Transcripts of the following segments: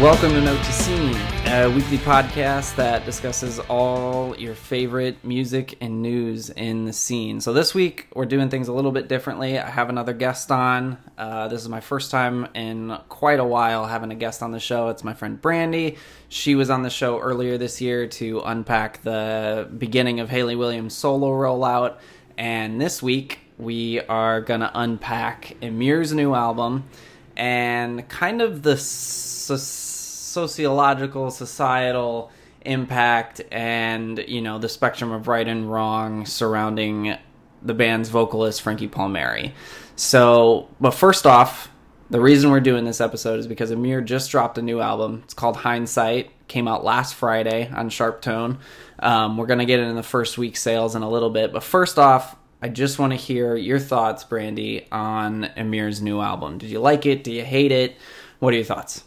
Welcome to Note to Scene, a weekly podcast that discusses all your favorite music and news in the scene. So this week we're doing things a little bit differently. I have another guest on. Uh, this is my first time in quite a while having a guest on the show. It's my friend Brandy. She was on the show earlier this year to unpack the beginning of Hayley Williams' solo rollout, and this week we are gonna unpack Emmure's new album and kind of the so- sociological, societal impact, and you know the spectrum of right and wrong surrounding the band's vocalist Frankie Palmieri. So, but first off, the reason we're doing this episode is because Emmure just dropped a new album. It's called Hindsight. Came out last Friday on Sharp Tone. Um, we're gonna get into the first week sales in a little bit, but first off, I just want to hear your thoughts, Brandy, on Emmure's new album. Did you like it? Do you hate it? What are your thoughts?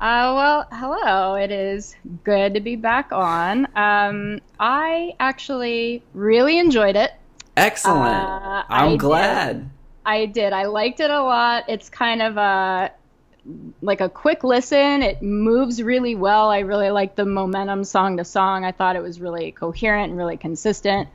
Uh, well, hello. It is good to be back on. Um, I actually really enjoyed it. Excellent. Uh, I'm I glad. Did. I did. I liked it a lot. It's kind of a like a quick listen. It moves really well. I really like the momentum song to song. I thought it was really coherent and really consistent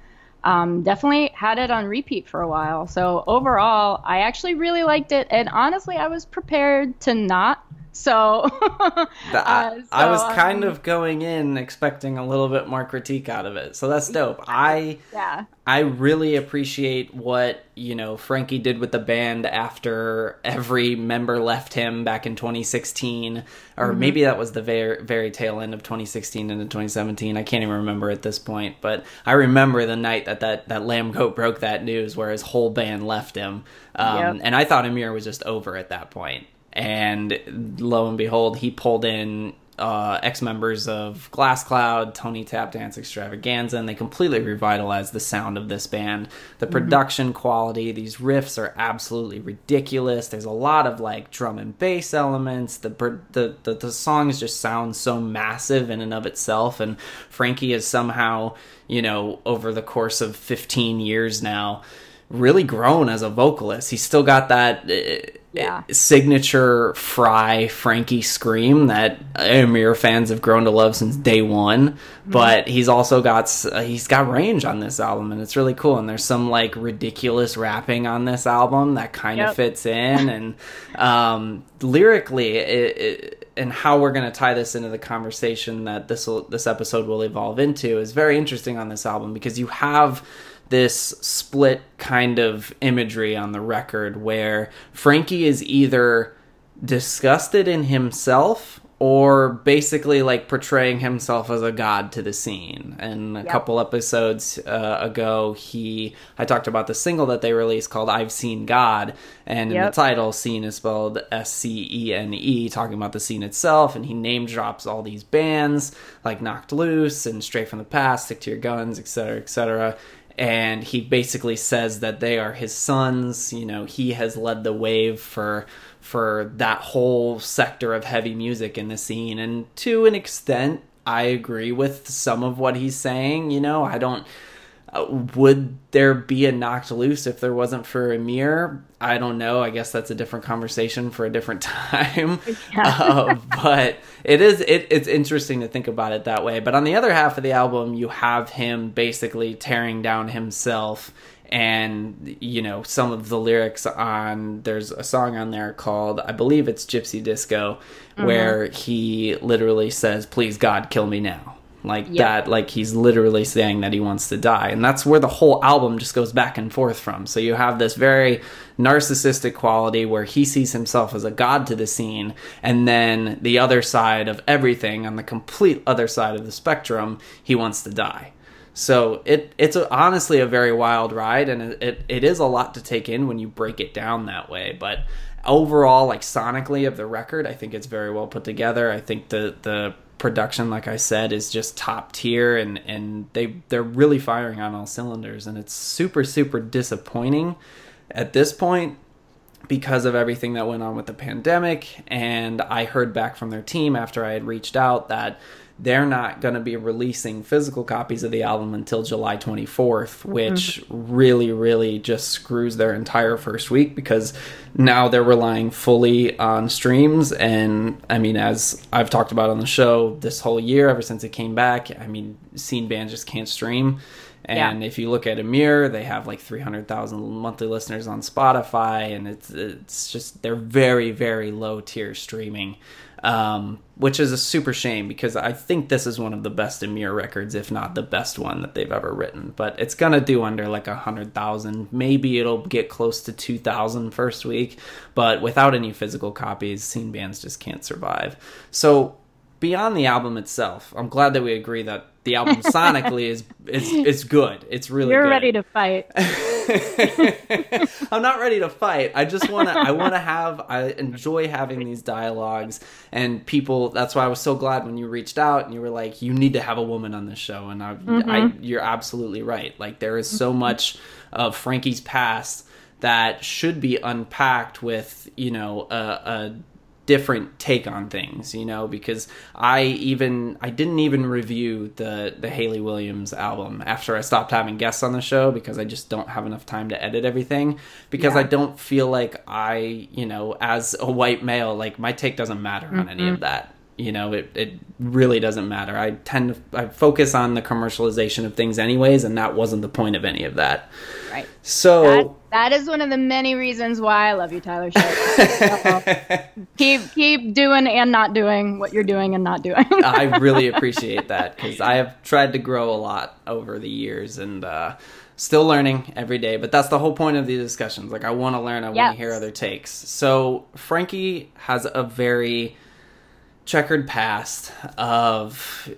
um, definitely had it on repeat for a while. So overall, I actually really liked it, and honestly, I was prepared to not. So, uh, I, so, I was kind um, of going in expecting a little bit more critique out of it. So that's dope. I yeah. I really appreciate what, you know, Frankie did with the band after every member left him back in 2016 or mm-hmm. maybe that was the very very tail end of 2016 into 2017. I can't even remember at this point, but I remember the night that that that Lambgoat broke that news where his whole band left him. Um, yep. and I thought Emmure was just over at that point and lo and behold, he pulled in uh, ex members of Glass Cloud, Tony Tap Dance Extravaganza, and they completely revitalized the sound of this band. The mm-hmm. production mm-hmm. quality, these riffs are absolutely ridiculous. There's a lot of like drum and bass elements. The the the, the songs just sound so massive in and of itself, and Frankie is somehow, you know, over the course of 15 years now, really grown as a vocalist. He's still got that. Uh, yeah. signature Fry Frankie scream that Emmure fans have grown to love since day one. Mm-hmm. But he's also got uh, he's got range on this album, and it's really cool. And there's some like ridiculous rapping on this album that kind of yep. fits in, and um, lyrically, it, it, and how we're going to tie this into the conversation that this will, this episode will evolve into is very interesting on this album because you have this split kind of imagery on the record where Frankie is either disgusted in himself or basically like portraying himself as a god to the scene. And a yep. couple episodes uh, ago, he I talked about the single that they released called "I've Seen God," and yep. in the title, "Scene" is spelled S C E N E, talking about the scene itself. And he name drops all these bands like Knocked Loose and Stray from the Path, Stick to Your Guns, etc., etc and he basically says that they are his sons. You know he has led the wave for for that whole sector of heavy music in the scene. And to an extent i agree with some of what he's saying. You know i don't uh, would there be a knocked loose if there wasn't for Emmure? I don't know. I guess that's a different conversation for a different time. Yeah. uh, but it is it, it's interesting to think about it that way. But on the other half of the album, you have him basically tearing down himself and you know some of the lyrics on there's a song on there called i believe it's gypsy disco mm-hmm. where he literally says please god kill me now like yep. that like he's literally saying that he wants to die. And that's where the whole album just goes back and forth from. So you have this very narcissistic quality where he sees himself as a god to the scene and then the other side of everything on the complete other side of the spectrum he wants to die. So it it's a, honestly a very wild ride and it, it, it is a lot to take in when you break it down that way. But overall like sonically of the record i think it's very well put together. I think the the production, like I said, is just top tier, and and they they're really firing on all cylinders, and it's super super disappointing at this point because of everything that went on with the pandemic. And I heard back from their team after I had reached out that they're not going to be releasing physical copies of the album until July 24th, which mm-hmm. really, really just screws their entire first week because now they're relying fully on streams. And I mean, as I've talked about on the show this whole year, ever since it came back, I mean, scene bands just can't stream. And yeah. if you look at Emmure, they have like 300,000 monthly listeners on Spotify, and it's it's just they're very very low tier streaming um, which is a super shame because I think this is one of the best Emmure records, if not the best one that they've ever written. But it's gonna do under like a hundred thousand. Maybe it'll get close to two thousand first week, but without any physical copies, scene bands just can't survive. So beyond the album itself, I'm glad that we agree that the album sonically is is is good. It's really You're good. ready to fight. I'm not ready to fight. I just want to I want to have I enjoy having these dialogues and people that's why I was so glad when you reached out and you were like you need to have a woman on this show and I, mm-hmm. I you're absolutely right. Like there is so much of Frankie's past that should be unpacked with, you know, a, a different take on things, you know, because I even I didn't even review the the Hayley Williams album after I stopped having guests on the show because I just don't have enough time to edit everything because yeah. I don't feel like I, you know, as a white male, like my take doesn't matter mm-hmm. on any of that. You know, it it really doesn't matter. I tend to I focus on the commercialization of things anyways, and that wasn't the point of any of that. Right. So that, that is one of the many reasons why I love you, Tyler. keep keep doing and not doing what you're doing and not doing. I really appreciate that because I have tried to grow a lot over the years and. uh still learning every day but that's the whole point of these discussions like i want to learn i want to hear other takes so frankie has a very checkered past of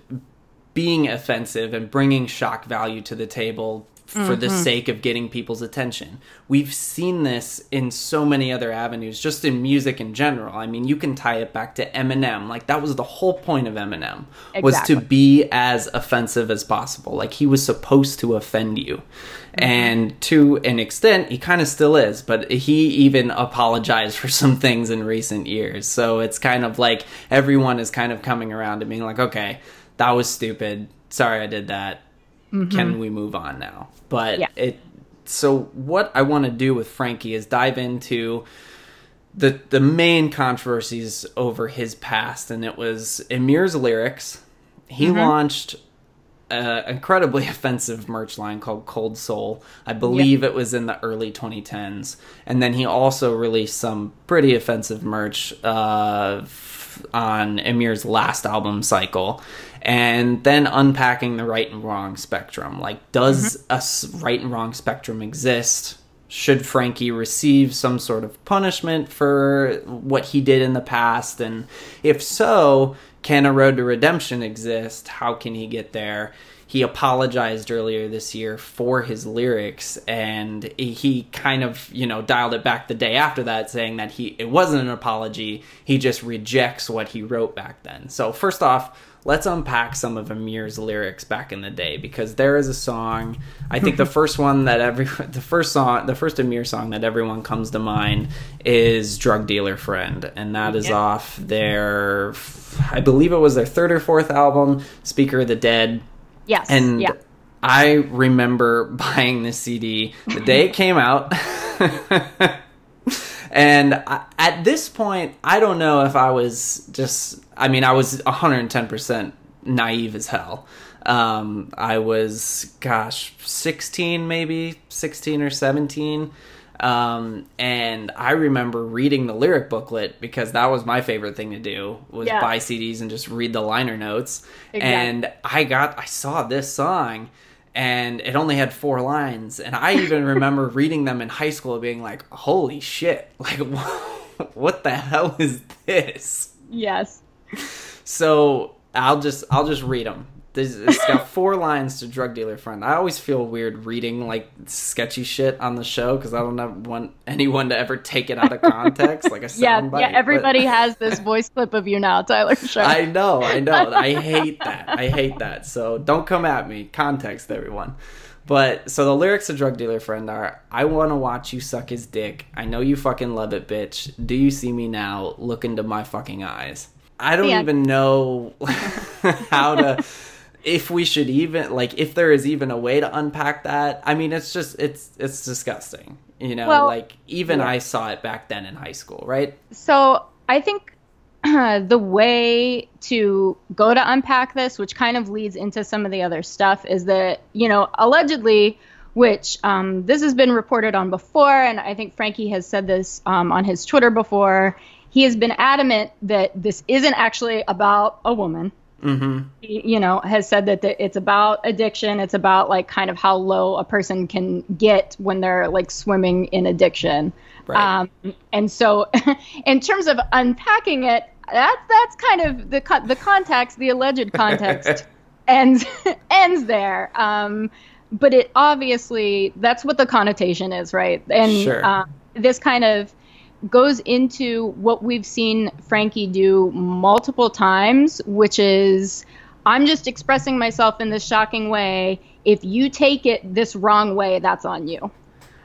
being offensive and bringing shock value to the table for mm-hmm. the sake of getting people's attention. We've seen this in so many other avenues, just in music in general. I mean, you can tie it back to Eminem. Like that was the whole point of Eminem exactly. was to be as offensive as possible. Like he was supposed to offend you. Mm-hmm. And to an extent, he kind of still is, but he even apologized for some things in recent years. So it's kind of like everyone is kind of coming around to being like, okay, that was stupid. Sorry I did that mm-hmm. can we move on now? But yeah. it so what I want to do with Frankie is dive into the the main controversies over his past, and it was Emmure's lyrics. He mm-hmm. launched an incredibly offensive merch line called Cold Soul. I believe yep. it was in the early 2010s, and then he also released some pretty offensive merch uh, on Emmure's last album cycle and then unpacking the right and wrong spectrum. Like, does mm-hmm. a right and wrong spectrum exist? Should Frankie receive some sort of punishment for what he did in the past? And if so, can a road to redemption exist? How can he get there? He apologized earlier this year for his lyrics, and he kind of, you know, dialed it back the day after that, saying that he it wasn't an apology. He just rejects what he wrote back then. So first off, let's unpack some of Emmure's lyrics back in the day because there is a song. I think the first one that every the first song the first Emmure song that everyone comes to mind is "Drug Dealer Friend," and that is yeah. off their I believe it was their third or fourth album, "Speaker of the Dead." Yes. And yeah. I remember buying this CD the day it came out. And I, at this point, I don't know if I was just, I mean, I was 110% naive as hell. Um, I was, gosh, 16 maybe, 16 or 17. Um, and I remember reading the lyric booklet because that was my favorite thing to do was yeah. buy CDs and just read the liner notes. Exactly. And I got, I saw this song and it only had four lines and i even remember reading them in high school being like holy shit like what the hell is this yes so i'll just i'll just read them it's got four lines to drug dealer friend. I always feel weird reading like sketchy shit on the show because I don't want anyone to ever take it out of context, like a yeah, soundbite. Yeah, everybody but... has this voice clip of you now, Tyler. Show. I know, I know. I hate that. I hate that. So don't come at me. Context, everyone. But so the lyrics of Drug Dealer Friend are I want to watch you suck his dick. I know you fucking love it, bitch. Do you see me now? Look into my fucking eyes. I don't yeah. even know how to if we should even like if there is even a way to unpack that. I mean, it's just it's it's disgusting. You know, well, like even yeah. I saw it back then in high school, right? So, I think the way to go to unpack this, which kind of leads into some of the other stuff, is that, you know, allegedly, which um, this has been reported on before, and I think Frankie has said this um, on his Twitter before. He has been adamant that this isn't actually about a woman. Mm-hmm. You know, has said that the, it's about addiction. It's about like kind of how low a person can get when they're like swimming in addiction. Right. Um, and so, in terms of unpacking it, that's that's kind of the the context, the alleged context, ends ends there. Um, but it obviously that's what the connotation is, right? And sure. uh, this kind of goes into what we've seen Frankie do multiple times, which is I'm just expressing myself in this shocking way. If you take it this wrong way, that's on you.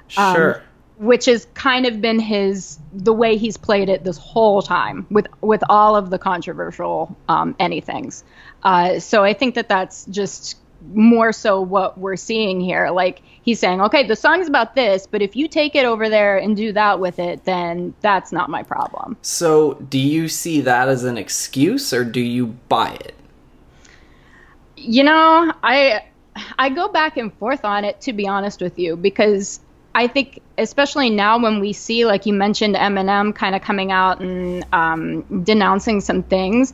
Sure. Um, which has kind of been his the way he's played it this whole time with with all of the controversial um, anythings. Uh, so I think that that's just more so what we're seeing here. Like he's saying, okay, the song's about this, but if you take it over there and do that with it, then that's not my problem. So do you see that as an excuse or do you buy it? You know, I I go back and forth on it to be honest with you because I think, especially now when we see, like you mentioned, Eminem kind of coming out and um, denouncing some things,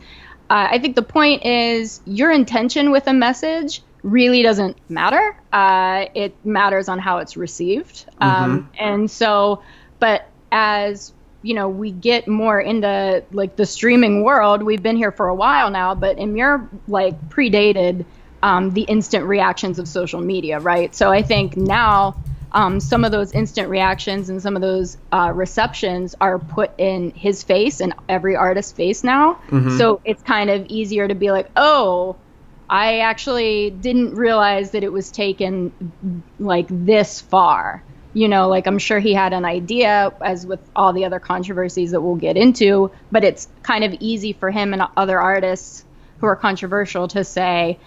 uh, I think the point is your intention with a message really doesn't matter. Uh, it matters on how it's received. Um, mm-hmm. And so, but as you know, we get more into like the streaming world. We've been here for a while now, but Emmure like predated um, the instant reactions of social media, right? So I think now um, some of those instant reactions and some of those uh, receptions are put in his face and every artist's face now. Mm-hmm. So it's kind of easier to be like, oh, I actually didn't realize that it was taken like this far. You know, like I'm sure he had an idea, as with all the other controversies that we'll get into, but it's kind of easy for him and other artists who are controversial to say,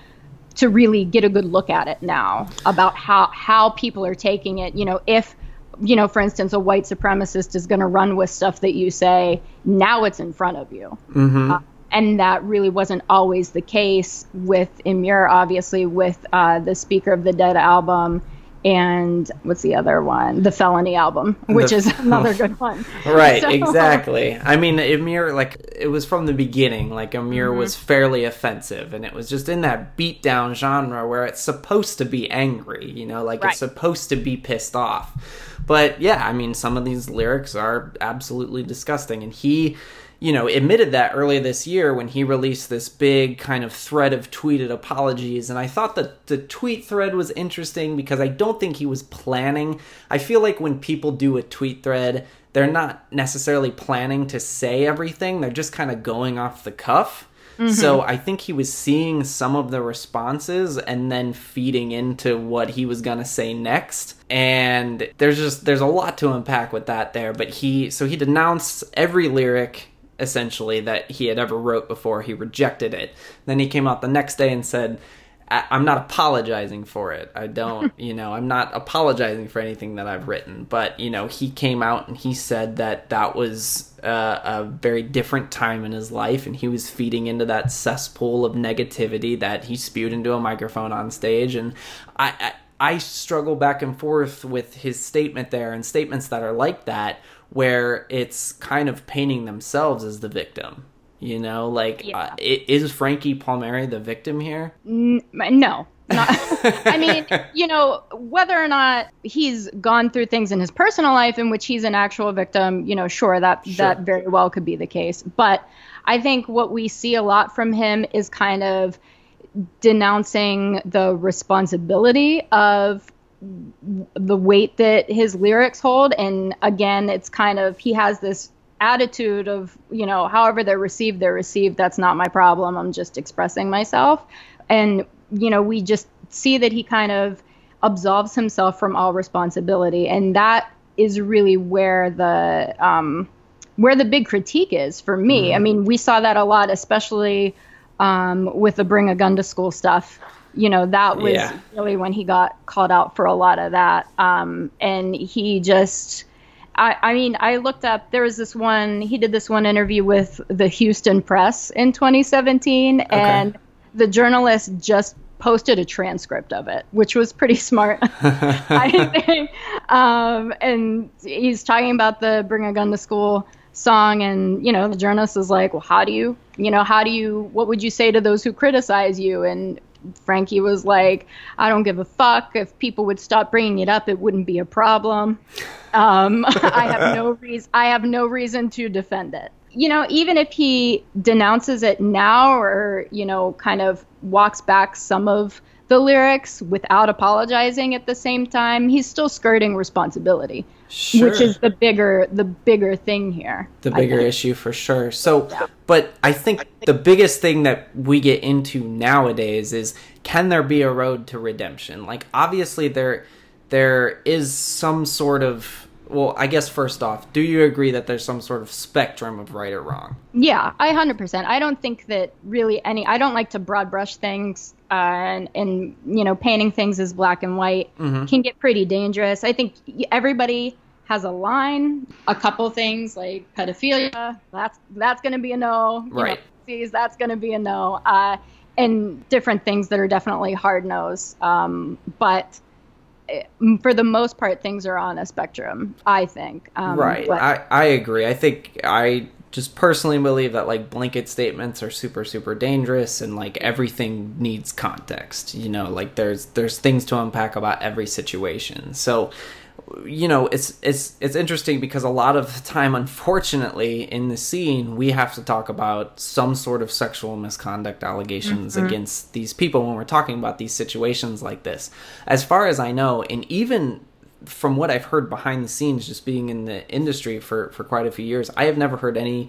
to really get a good look at it now about how how people are taking it. You know, if you know, for instance, a white supremacist is going to run with stuff that you say, now it's in front of you. Mm-hmm. Uh, and that really wasn't always the case with Emmure, obviously, with uh, the Speaker of the Dead album and what's the other one? The Felony album, which the, is another good one. right, so. exactly. I mean, Emmure, like, it was from the beginning, like, Emmure mm-hmm. was fairly offensive, and it was just in that beatdown genre where it's supposed to be angry, you know, like, right. it's supposed to be pissed off. But yeah, I mean, some of these lyrics are absolutely disgusting, and he you know, admitted that earlier this year when he released this big kind of thread of tweeted apologies. And I thought that the tweet thread was interesting because I don't think he was planning. I feel like when people do a tweet thread, they're not necessarily planning to say everything, they're just kind of going off the cuff. Mm-hmm. So I think he was seeing some of the responses and then feeding into what he was going to say next. And there's just there's a lot to unpack with that there, but he so he denounced every lyric essentially that he had ever wrote before. He rejected it. Then he came out the next day and said, I'm not apologizing for it. I don't, you know, I'm not apologizing for anything that I've written. But, you know, he came out and he said that that was uh, a very different time in his life and he was feeding into that cesspool of negativity that he spewed into a microphone on stage. And I, I, I struggle back and forth with his statement there and statements that are like that where it's kind of painting themselves as the victim. You know, like yeah. uh, is Frankie Palmieri the victim here? N- no. Not, I mean, you know, whether or not he's gone through things in his personal life in which he's an actual victim, you know, sure that sure. that very well could be the case. But I think what we see a lot from him is kind of denouncing the responsibility of the weight that his lyrics hold and again it's kind of he has this attitude of you know however they're received they're received that's not my problem i'm just expressing myself and you know we just see that he kind of absolves himself from all responsibility and that is really where the um where the big critique is for me. Mm. I mean, we saw that a lot, especially um, with the bring a gun to school stuff. You know, that was yeah. really when he got called out for a lot of that. Um, and he just, I, I, mean, I looked up, there was this one, he did this one interview with the Houston Press in 2017, okay. and the journalist just posted a transcript of it, which was pretty smart, I think. Um, and he's talking about the Bring a Gun to School song and you know the journalist is like well how do you you know how do you what would you say to those who criticize you and frankie was like i don't give a fuck. If people would stop bringing it up it wouldn't be a problem. Um, i have no reason i have no reason to defend it. You know even if he denounces it now or you know kind of walks back some of the lyrics without apologizing at the same time, he's still skirting responsibility, sure. which is the bigger the bigger thing here. The bigger issue for sure. So, yeah. but I think the biggest thing that we get into nowadays is can there be a road to redemption? Like obviously there there is some sort of well, I guess first off, do you agree that there's some sort of spectrum of right or wrong? Yeah, I 100%. I don't think that really any, I don't like to broad brush things uh, and, and, you know, painting things as black and white mm-hmm. can get pretty dangerous. I think everybody has a line, a couple things like pedophilia, that's, that's going to be a no. right. Know, that's going to be a no. Uh, and different things that are definitely hard no's. Um, but, for the most part, things are on a spectrum. I think. Um, right. But... I I agree. I think I just personally believe that like blanket statements are super super dangerous and like everything needs context you know like there's there's things to unpack about every situation so you know it's it's it's interesting because a lot of the time unfortunately in the scene we have to talk about some sort of sexual misconduct allegations mm-hmm. against these people when we're talking about these situations like this as far as i know and even from what i've heard behind the scenes just being in the industry for for quite a few years i have never heard any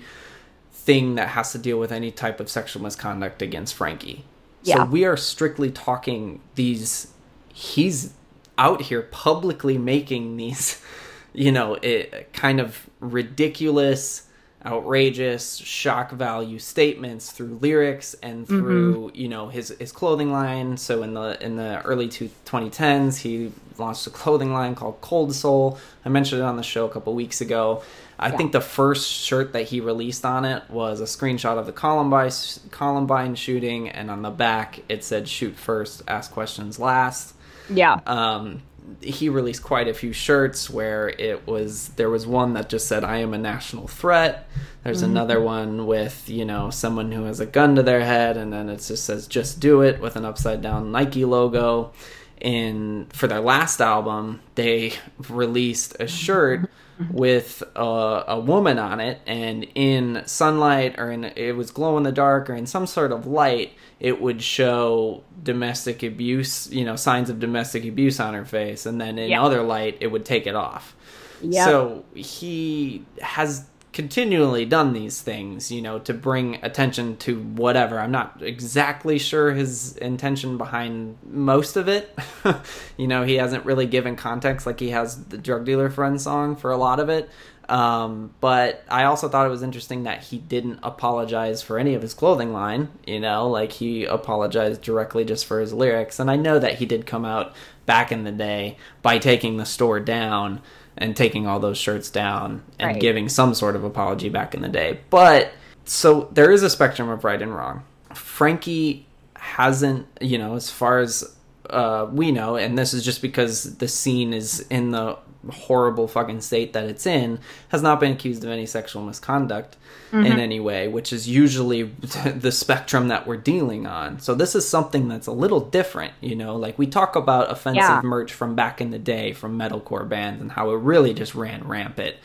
thing that has to deal with any type of sexual misconduct against frankie yeah. so we are strictly talking these he's out here publicly making these, you know, it, kind of ridiculous, outrageous, shock value statements through lyrics and mm-hmm. through mm-hmm. you know his his clothing line. So in the in the early two, 2010s, he launched a clothing line called Cold Soul. I mentioned it on the show a couple weeks ago. I yeah. think the first shirt that he released on it was a screenshot of the Columbine Columbine shooting, and on the back it said "Shoot first, ask questions last." Yeah. Um, he released quite a few shirts where it was there was one that just said I am a national threat. There's mm-hmm. another one with, you know, someone who has a gun to their head and then it just says just do it with an upside down Nike logo. And for their last album, they released a shirt with a, a, woman on it, and in sunlight or in it was glow in the dark or in some sort of light, it would show domestic abuse, you know, signs of domestic abuse on her face, and then in yep. other light, it would take it off. Yep. So he has continually done these things, you know, to bring attention to whatever. I'm not exactly sure his intention behind most of it. you know, he hasn't really given context like he has the drug dealer friend song for a lot of it. Um, but I also thought it was interesting that he didn't apologize for any of his clothing line, you know, like he apologized directly just for his lyrics. And I know that he did come out back in the day by taking the store down and taking all those shirts down and right. giving some sort of apology back in the day. But so there is a spectrum of right and wrong. Frankie hasn't, you know, as far as uh, we know, and this is just because the scene is in the horrible fucking state that it's in, has not been accused of any sexual misconduct mm-hmm. in any way, which is usually the spectrum that we're dealing on. So this is something that's a little different, you know, like we talk about offensive yeah. merch from back in the day from metalcore bands and how it really just ran rampant.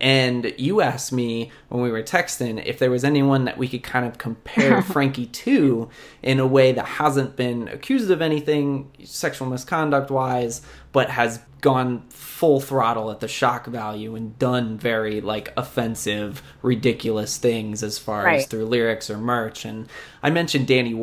And you asked me when we were texting if there was anyone that we could kind of compare Frankie to in a way that hasn't been accused of anything sexual misconduct wise, but has gone full throttle at the shock value and done very like offensive, ridiculous things as far right. as through lyrics or merch. And I mentioned Danny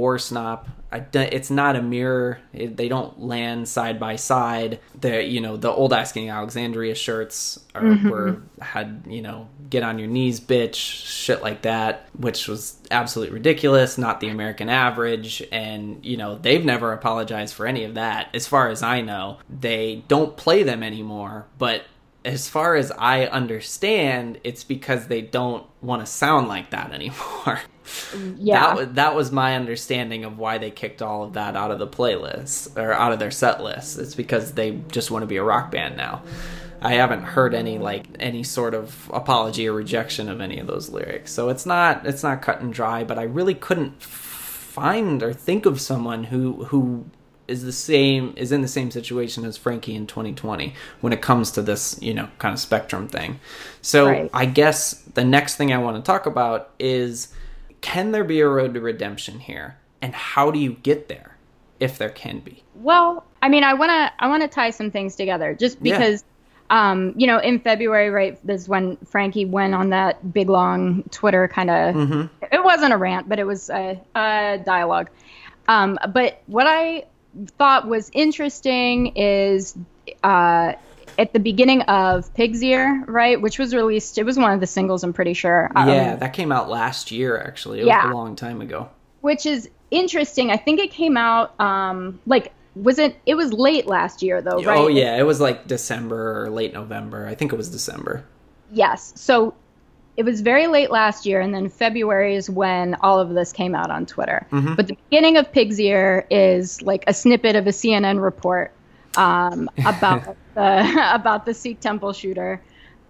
Worsnop. it's not a mirror. It, they don't land side by side. The you know the old asking Alexandria shirts are, mm-hmm. were had you know get on your knees, bitch, shit like that, which was absolutely ridiculous. Not the American average, and you know they've never apologized for any of that. As far as I know, they don't play them anymore, but as far as I understand, it's because they don't want to sound like that anymore. Yeah. That was that was my understanding of why they kicked all of that out of the playlist or out of their set list. It's because they just want to be a rock band now. I haven't heard any like any sort of apology or rejection of any of those lyrics. So it's not it's not cut and dry, but I really couldn't find or think of someone who who is the same is in the same situation as Frankie in 2020 when it comes to this, you know, kind of spectrum thing. So right. I guess the next thing I want to talk about is can there be a road to redemption here? And how do you get there if there can be? Well, I mean, I want to I want to tie some things together just because yeah. Um, you know, in February, right, is when Frankie went on that big long Twitter kind of. Mm-hmm. It wasn't a rant, but it was a, a dialogue. Um, but what I thought was interesting is uh, at the beginning of Pig's Ear, right, which was released. It was one of the singles, I'm pretty sure. Um, yeah, that came out last year. Actually, it yeah, was a long time ago. Which is interesting. I think it came out um, like was it? It was late last year though, right? Oh yeah, it was like December or late November. I think it was December. Yes. So it was very late last year, and then February is when all of this came out on Twitter. Mm-hmm. But the beginning of Pig's Ear is like a snippet of a CNN report um, about the about the Sikh temple shooter,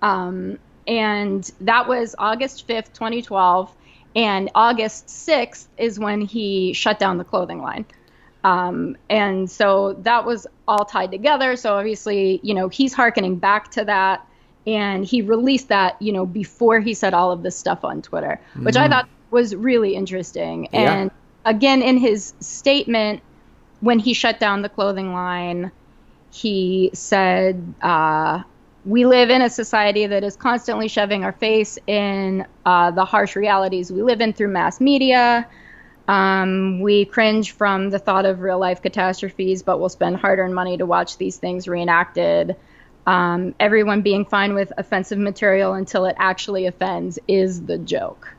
um, and that was August fifth, twenty twelve, and August sixth is when he shut down the clothing line. Um, and so that was all tied together. So obviously, you know, he's harkening back to that and he released that you know before he said all of this stuff on twitter which mm. i thought was really interesting yeah. and again in his statement when he shut down the clothing line he said uh, we live in a society that is constantly shoving our face in uh, the harsh realities we live in through mass media um, we cringe from the thought of real life catastrophes but we'll spend hard-earned money to watch these things reenacted um, everyone being fine with offensive material until it actually offends is the joke,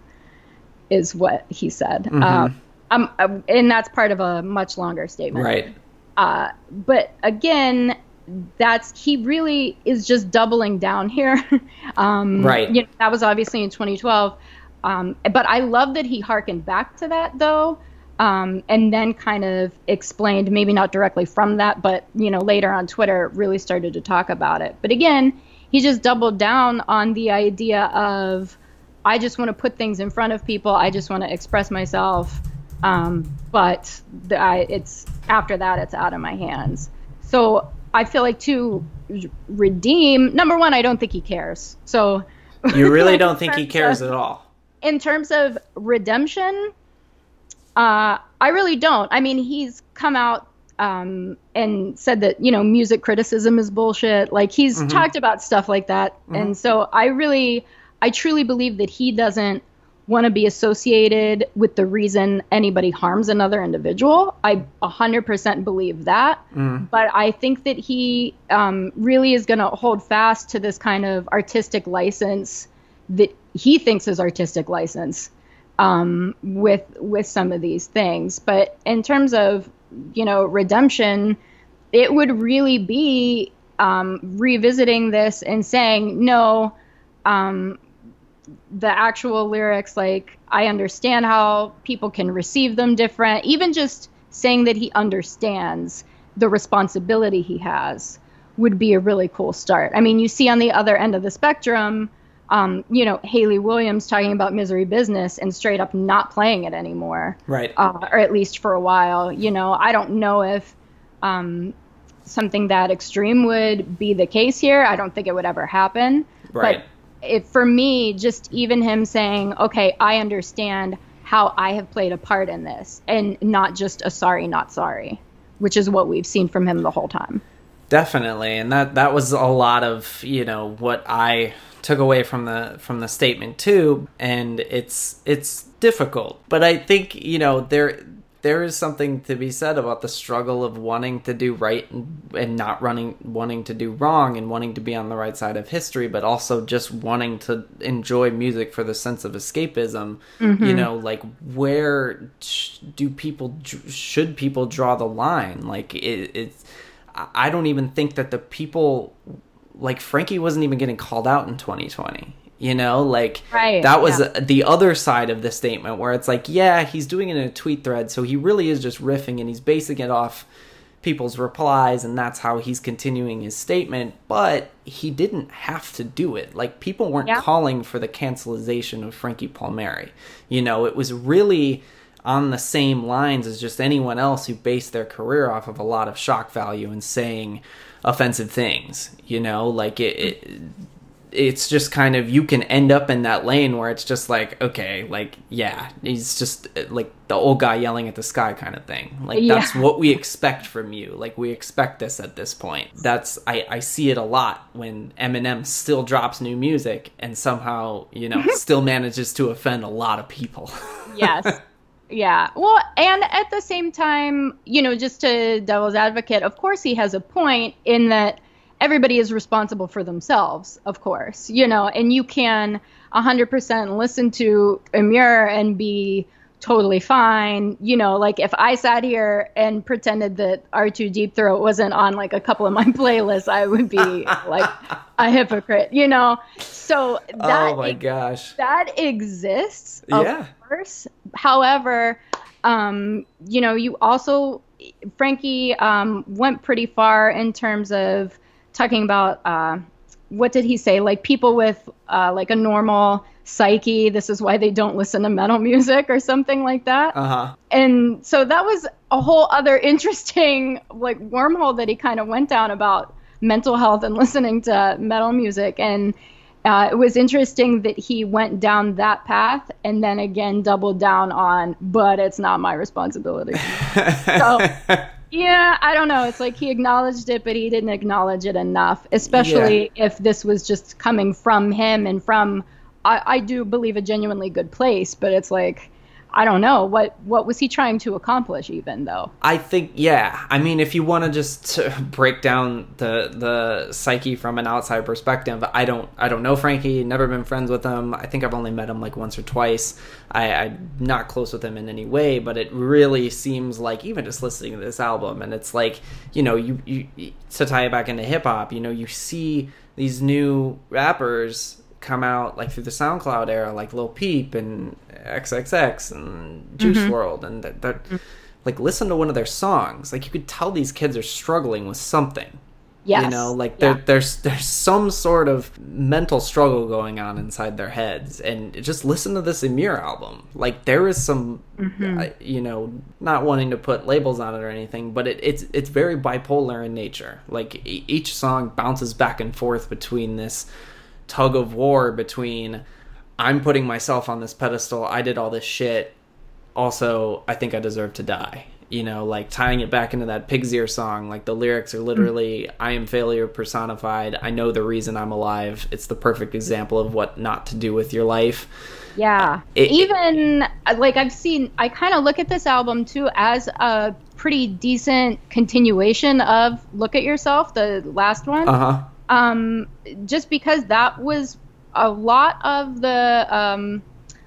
is what he said. Mm-hmm. Um, um, um, and that's part of a much longer statement. Right. Uh, but again, that's he really is just doubling down here. um, right. You know, that was obviously in 2012. Um, but I love that he harkened back to that though, um, and then kind of explained, maybe not directly from that, but you know later on Twitter really started to talk about it. But again, he just doubled down on the idea of I just want to put things in front of people. I just want to express myself. Um, but the, I, it's after that, it's out of my hands. So I feel like to redeem, number one, I don't think he cares. So you really don't think he cares of, at all. In terms of redemption, uh, I really don't. I mean, he's come out um, and said that you know music criticism is bullshit. Like he's mm-hmm. talked about stuff like that, mm-hmm. and so I really, I truly believe that he doesn't want to be associated with the reason anybody harms another individual. I 100% believe that. Mm. But I think that he um, really is going to hold fast to this kind of artistic license that he thinks is artistic license um, with with some of these things. But in terms of you know redemption, it would really be um, revisiting this and saying no. Um, the actual lyrics, like I understand how people can receive them different. Even just saying that he understands the responsibility he has would be a really cool start. I mean, you see on the other end of the spectrum um, you know, Hayley Williams talking about Misery Business and straight up not playing it anymore. Right. Uh, or at least for a while. You know, I don't know if um, something that extreme would be the case here. I don't think it would ever happen. Right. But if, for me, just even him saying, okay, I understand how I have played a part in this and not just a sorry, not sorry, which is what we've seen from him the whole time. Definitely. And that, that was a lot of, you know, what I took away from the from the statement too and it's it's difficult but i think you know there there is something to be said about the struggle of wanting to do right and, and not running wanting to do wrong and wanting to be on the right side of history but also just wanting to enjoy music for the sense of escapism. Mm-hmm. you know like where do people should people draw the line? Like it, it's i don't even think that the people like frankie wasn't even getting called out in 2020 you know like right, that was yeah. the other side of the statement where it's like yeah he's doing it in a tweet thread so he really is just riffing and he's basing it off people's replies and that's how he's continuing his statement but he didn't have to do it like people weren't yeah. calling for the cancelization of frankie palmieri you know it was really on the same lines as just anyone else who based their career off of a lot of shock value and saying offensive things you know like it, it it's just kind of you can end up in that lane where it's just like okay like yeah he's just uh, like the old guy yelling at the sky kind of thing. Like yeah. that's what we expect from you. Like we expect this at this point. That's i i see it a lot when eminem still drops new music and somehow you know still manages to offend a lot of people. Yes. Yeah. Well and at the same time you know just to devil's advocate of course he has a point in that everybody is responsible for themselves, of course, you know, and you can 100% listen to Emmure and be totally fine. You know, like if I sat here and pretended that R2 Deep Throat wasn't on like a couple of my playlists, I would be like a hypocrite, you know? So that, oh my gosh, that exists, of yeah. course. However, um, you know, you also, Frankie um, went pretty far in terms of talking about uh, what did he say? Like people with uh, like a normal psyche. This is why they don't listen to metal music or something like that. Uh-huh. And so that was a whole other interesting like wormhole that he kind of went down about mental health and listening to metal music and. Uh, it was interesting that he went down that path and then again doubled down on, but it's not my responsibility. so yeah, I don't know. It's like he acknowledged it, but he didn't acknowledge it enough, especially yeah. if this was just coming from him and from, I, I do believe, a genuinely good place, but it's like, I don't know what what was he trying to accomplish even though. I think yeah. I mean if you want to just break down the the psyche from an outside perspective, I don't I don't know Frankie, never been friends with him. I think I've only met him like once or twice. I, I'm not close with him in any way, but it really seems like even just listening to this album and it's like, you know, you, you to tie it back into hip hop, you know, you see these new rappers come out like through the SoundCloud era, like Lil Peep and XXX and Juice mm-hmm. WRLD, and that, that mm-hmm. like listen to one of their songs, like you could tell these kids are struggling with something. Yes. You know, like yeah. there's there's some sort of mental struggle going on inside their heads, and just listen to this Emmure album. Like there is some, mm-hmm. uh, you know, not wanting to put labels on it or anything, but it, it's it's very bipolar in nature. Like each song bounces back and forth between this tug of war between I'm putting myself on this pedestal, I did all this shit. Also, I think I deserve to die. You know, like tying it back into that Pig's Ear song, like the lyrics are literally I am failure personified. I know the reason I'm alive. It's the perfect example of what not to do with your life. Yeah. It, Even like I've seen I kind of look at this album too as a pretty decent continuation of Look at Yourself, the last one. Uh-huh um, just because that was a lot of the um,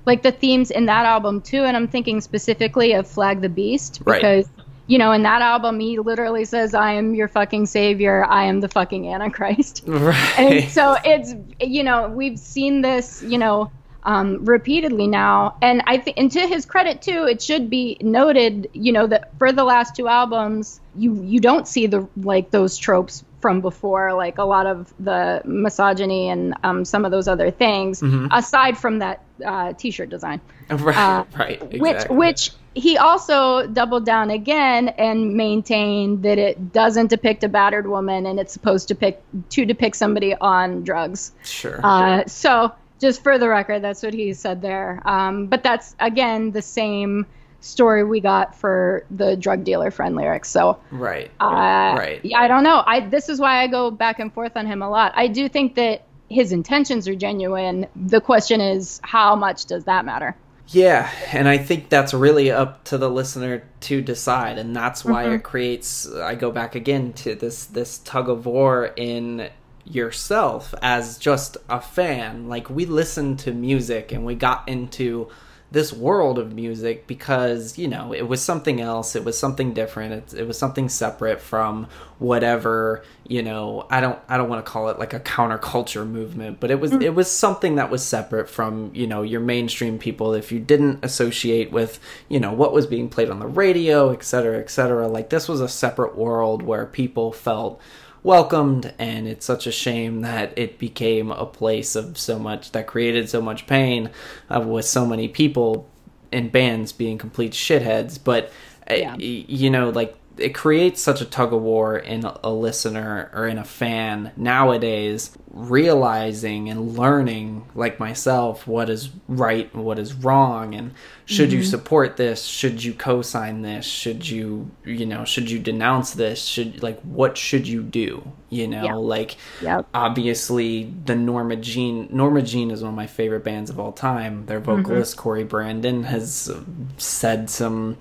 like the themes in that album too. And I'm thinking specifically of Flag the Beast because. Right. You know, in that album, he literally says, "I am your fucking savior. I am the fucking Antichrist." Right. And so it's, you know, we've seen this, you know, um, repeatedly now. And I think, and to his credit too, it should be noted, you know, that for the last two albums, you you don't see the like those tropes from before, like a lot of the misogyny and um, some of those other things, mm-hmm. aside from that uh, T-shirt design. Right, uh, right. Exactly. Which, which he also doubled down again and maintained that it doesn't depict a battered woman and it's supposed to pick to depict somebody on drugs. Sure. Uh, so, just for the record, that's what he said there. Um, but that's again the same story we got for the drug dealer friend lyrics. So right, uh, right. I don't know. I this is why I go back and forth on him a lot. I do think that his intentions are genuine. The question is, how much does that matter? Yeah, and I think that's really up to the listener to decide, and that's why mm-hmm. it creates. I go back again to this this tug of war in yourself as just a fan. Like we listened to music and we got into this world of music because you know it was something else it was something different it, it was something separate from whatever you know i don't i don't want to call it like a counterculture movement but it was mm. it was something that was separate from you know your mainstream people if you didn't associate with you know what was being played on the radio et cetera et cetera like this was a separate world where people felt welcomed and it's such a shame that it became a place of so much that created so much pain uh, with so many people and bands being complete shitheads but uh, yeah. you know like it creates such a tug of war in a listener or in a fan nowadays realizing and learning like myself what is right and what is wrong and should mm-hmm. you support this should you co-sign this should you you know should you denounce this should like what should you do you know yeah. like yep. obviously the norma jean norma jean is one of my favorite bands of all time their vocalist mm-hmm. cory brandan has said some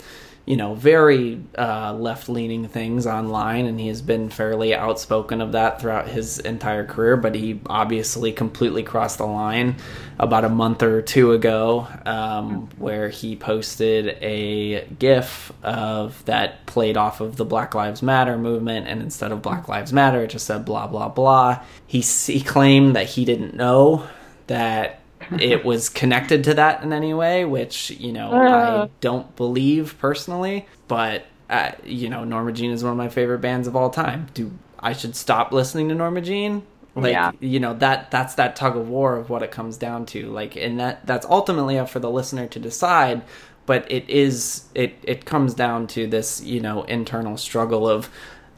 you know, very uh, left leaning things online, and he has been fairly outspoken of that throughout his entire career. But he obviously completely crossed the line about a month or two ago, um, where he posted a GIF of that played off of the Black Lives Matter movement, and instead of Black Lives Matter, it just said blah blah blah. He he claimed that he didn't know that it was connected to that in any way, which you know uh. I don't believe personally. But uh, you know, Norma Jean is one of my favorite bands of all time. Do I should stop listening to Norma Jean? Like yeah. you know that that's that tug of war of what it comes down to. Like, and that that's ultimately up for the listener to decide. But it is it it comes down to this you know internal struggle of.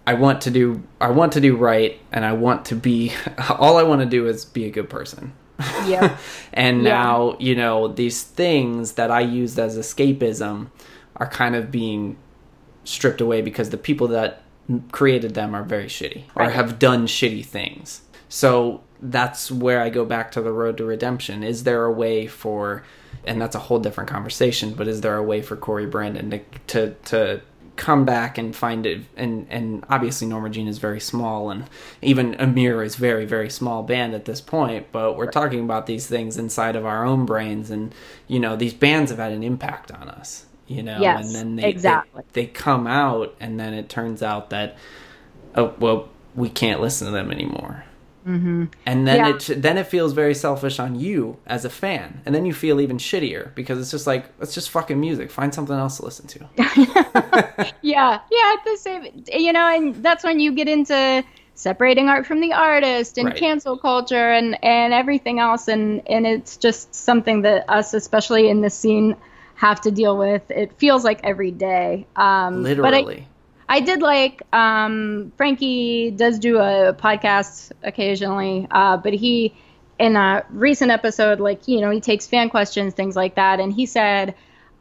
I want to do I want to do right and I want to be all I want to do is be a good person. Yeah. and yeah. now, you know, these things that I used as escapism are kind of being stripped away because the people that created them are very shitty right. or have done shitty things. So that's where I go back to the road to redemption. Is there a way for and that's a whole different conversation, but is there a way for Cory Brandan to to, to come back and find it and and obviously Norma Jean is very small and even Emmure is very very small band at this point but we're talking about these things inside of our own brains and you know these bands have had an impact on us you know yes, and then they, exactly. they, they come out and then it turns out that oh well we can't listen to them anymore Mm-hmm. And then yeah. it then it feels very selfish on you as a fan, and then you feel even shittier because it's just like it's just fucking music. Find something else to listen to. yeah, yeah, the same. You know, and that's when you get into separating art from the artist and right. cancel culture and and everything else, and and it's just something that us, especially in this scene, have to deal with. It feels like every day. Um, Literally. I did like um, Frankie does do a podcast occasionally, uh, but he in a recent episode, like you know, he takes fan questions, things like that, and he said,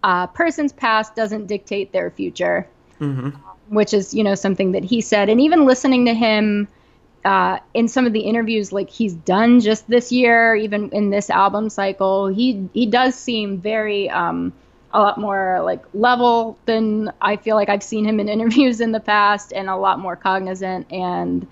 "A person's past doesn't dictate their future," mm-hmm. which is you know something that he said, and even listening to him. Uh, in some of the interviews like he's done just this year, even in this album cycle, he he does seem very um, a lot more like level than I feel like I've seen him in interviews in the past, and a lot more cognizant. And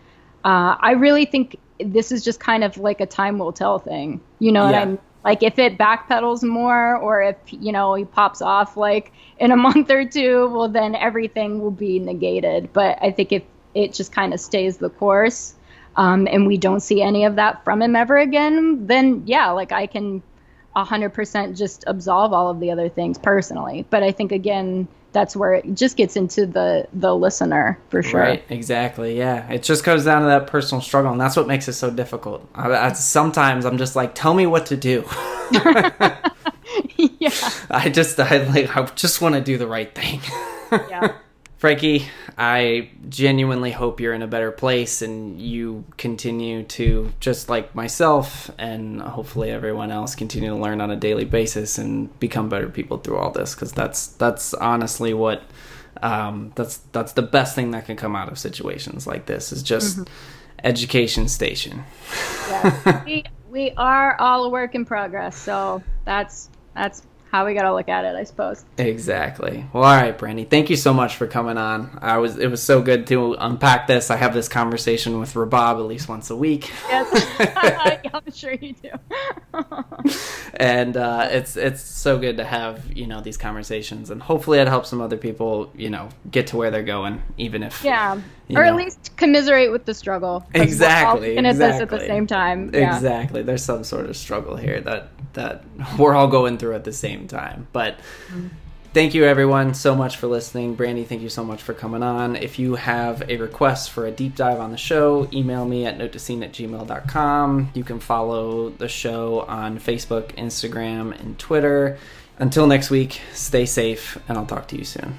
uh, I really think this is just kind of like a time will tell thing. You know yeah. what I'm like? If it backpedals more, or if you know he pops off like in a month or two, well then everything will be negated. But I think if it just kind of stays the course. Um, and we don't see any of that from him ever again, then yeah, like I can 100% just absolve all of the other things personally. But I think again, that's where it just gets into the the listener for sure. Right, exactly. Yeah, it just comes down to that personal struggle, and that's what makes it so difficult. I, I, sometimes I'm just like, tell me what to do. yeah. I just I like I just want to do the right thing. yeah. Frankie, I genuinely hope you're in a better place and you continue to, just like myself and hopefully everyone else, continue to learn on a daily basis and become better people through all this. Because that's that's honestly what um, that's that's the best thing that can come out of situations like this is just mm-hmm. education station. yeah, we we are all a work in progress. So that's that's how we gotta look at it, I suppose. Exactly. Well, all right, Brandy. Thank you so much for coming on. I was it was so good to unpack this. I have this conversation with Rabab at least once a week. Yes, I'm sure you do. and uh, it's it's so good to have you know these conversations, and hopefully it helps some other people you know get to where they're going, even if yeah, or know. at least commiserate with the struggle. Exactly. And exactly. this at the same time. Yeah. Exactly. There's some sort of struggle here that that we're all going through at the same time. But thank you everyone so much for listening. Brandy, thank you so much for coming on. If you have a request for a deep dive on the show, email me at notetoscene at gmail.com. You can follow the show on Facebook, Instagram, and Twitter. Until next week, stay safe, and I'll talk to you soon.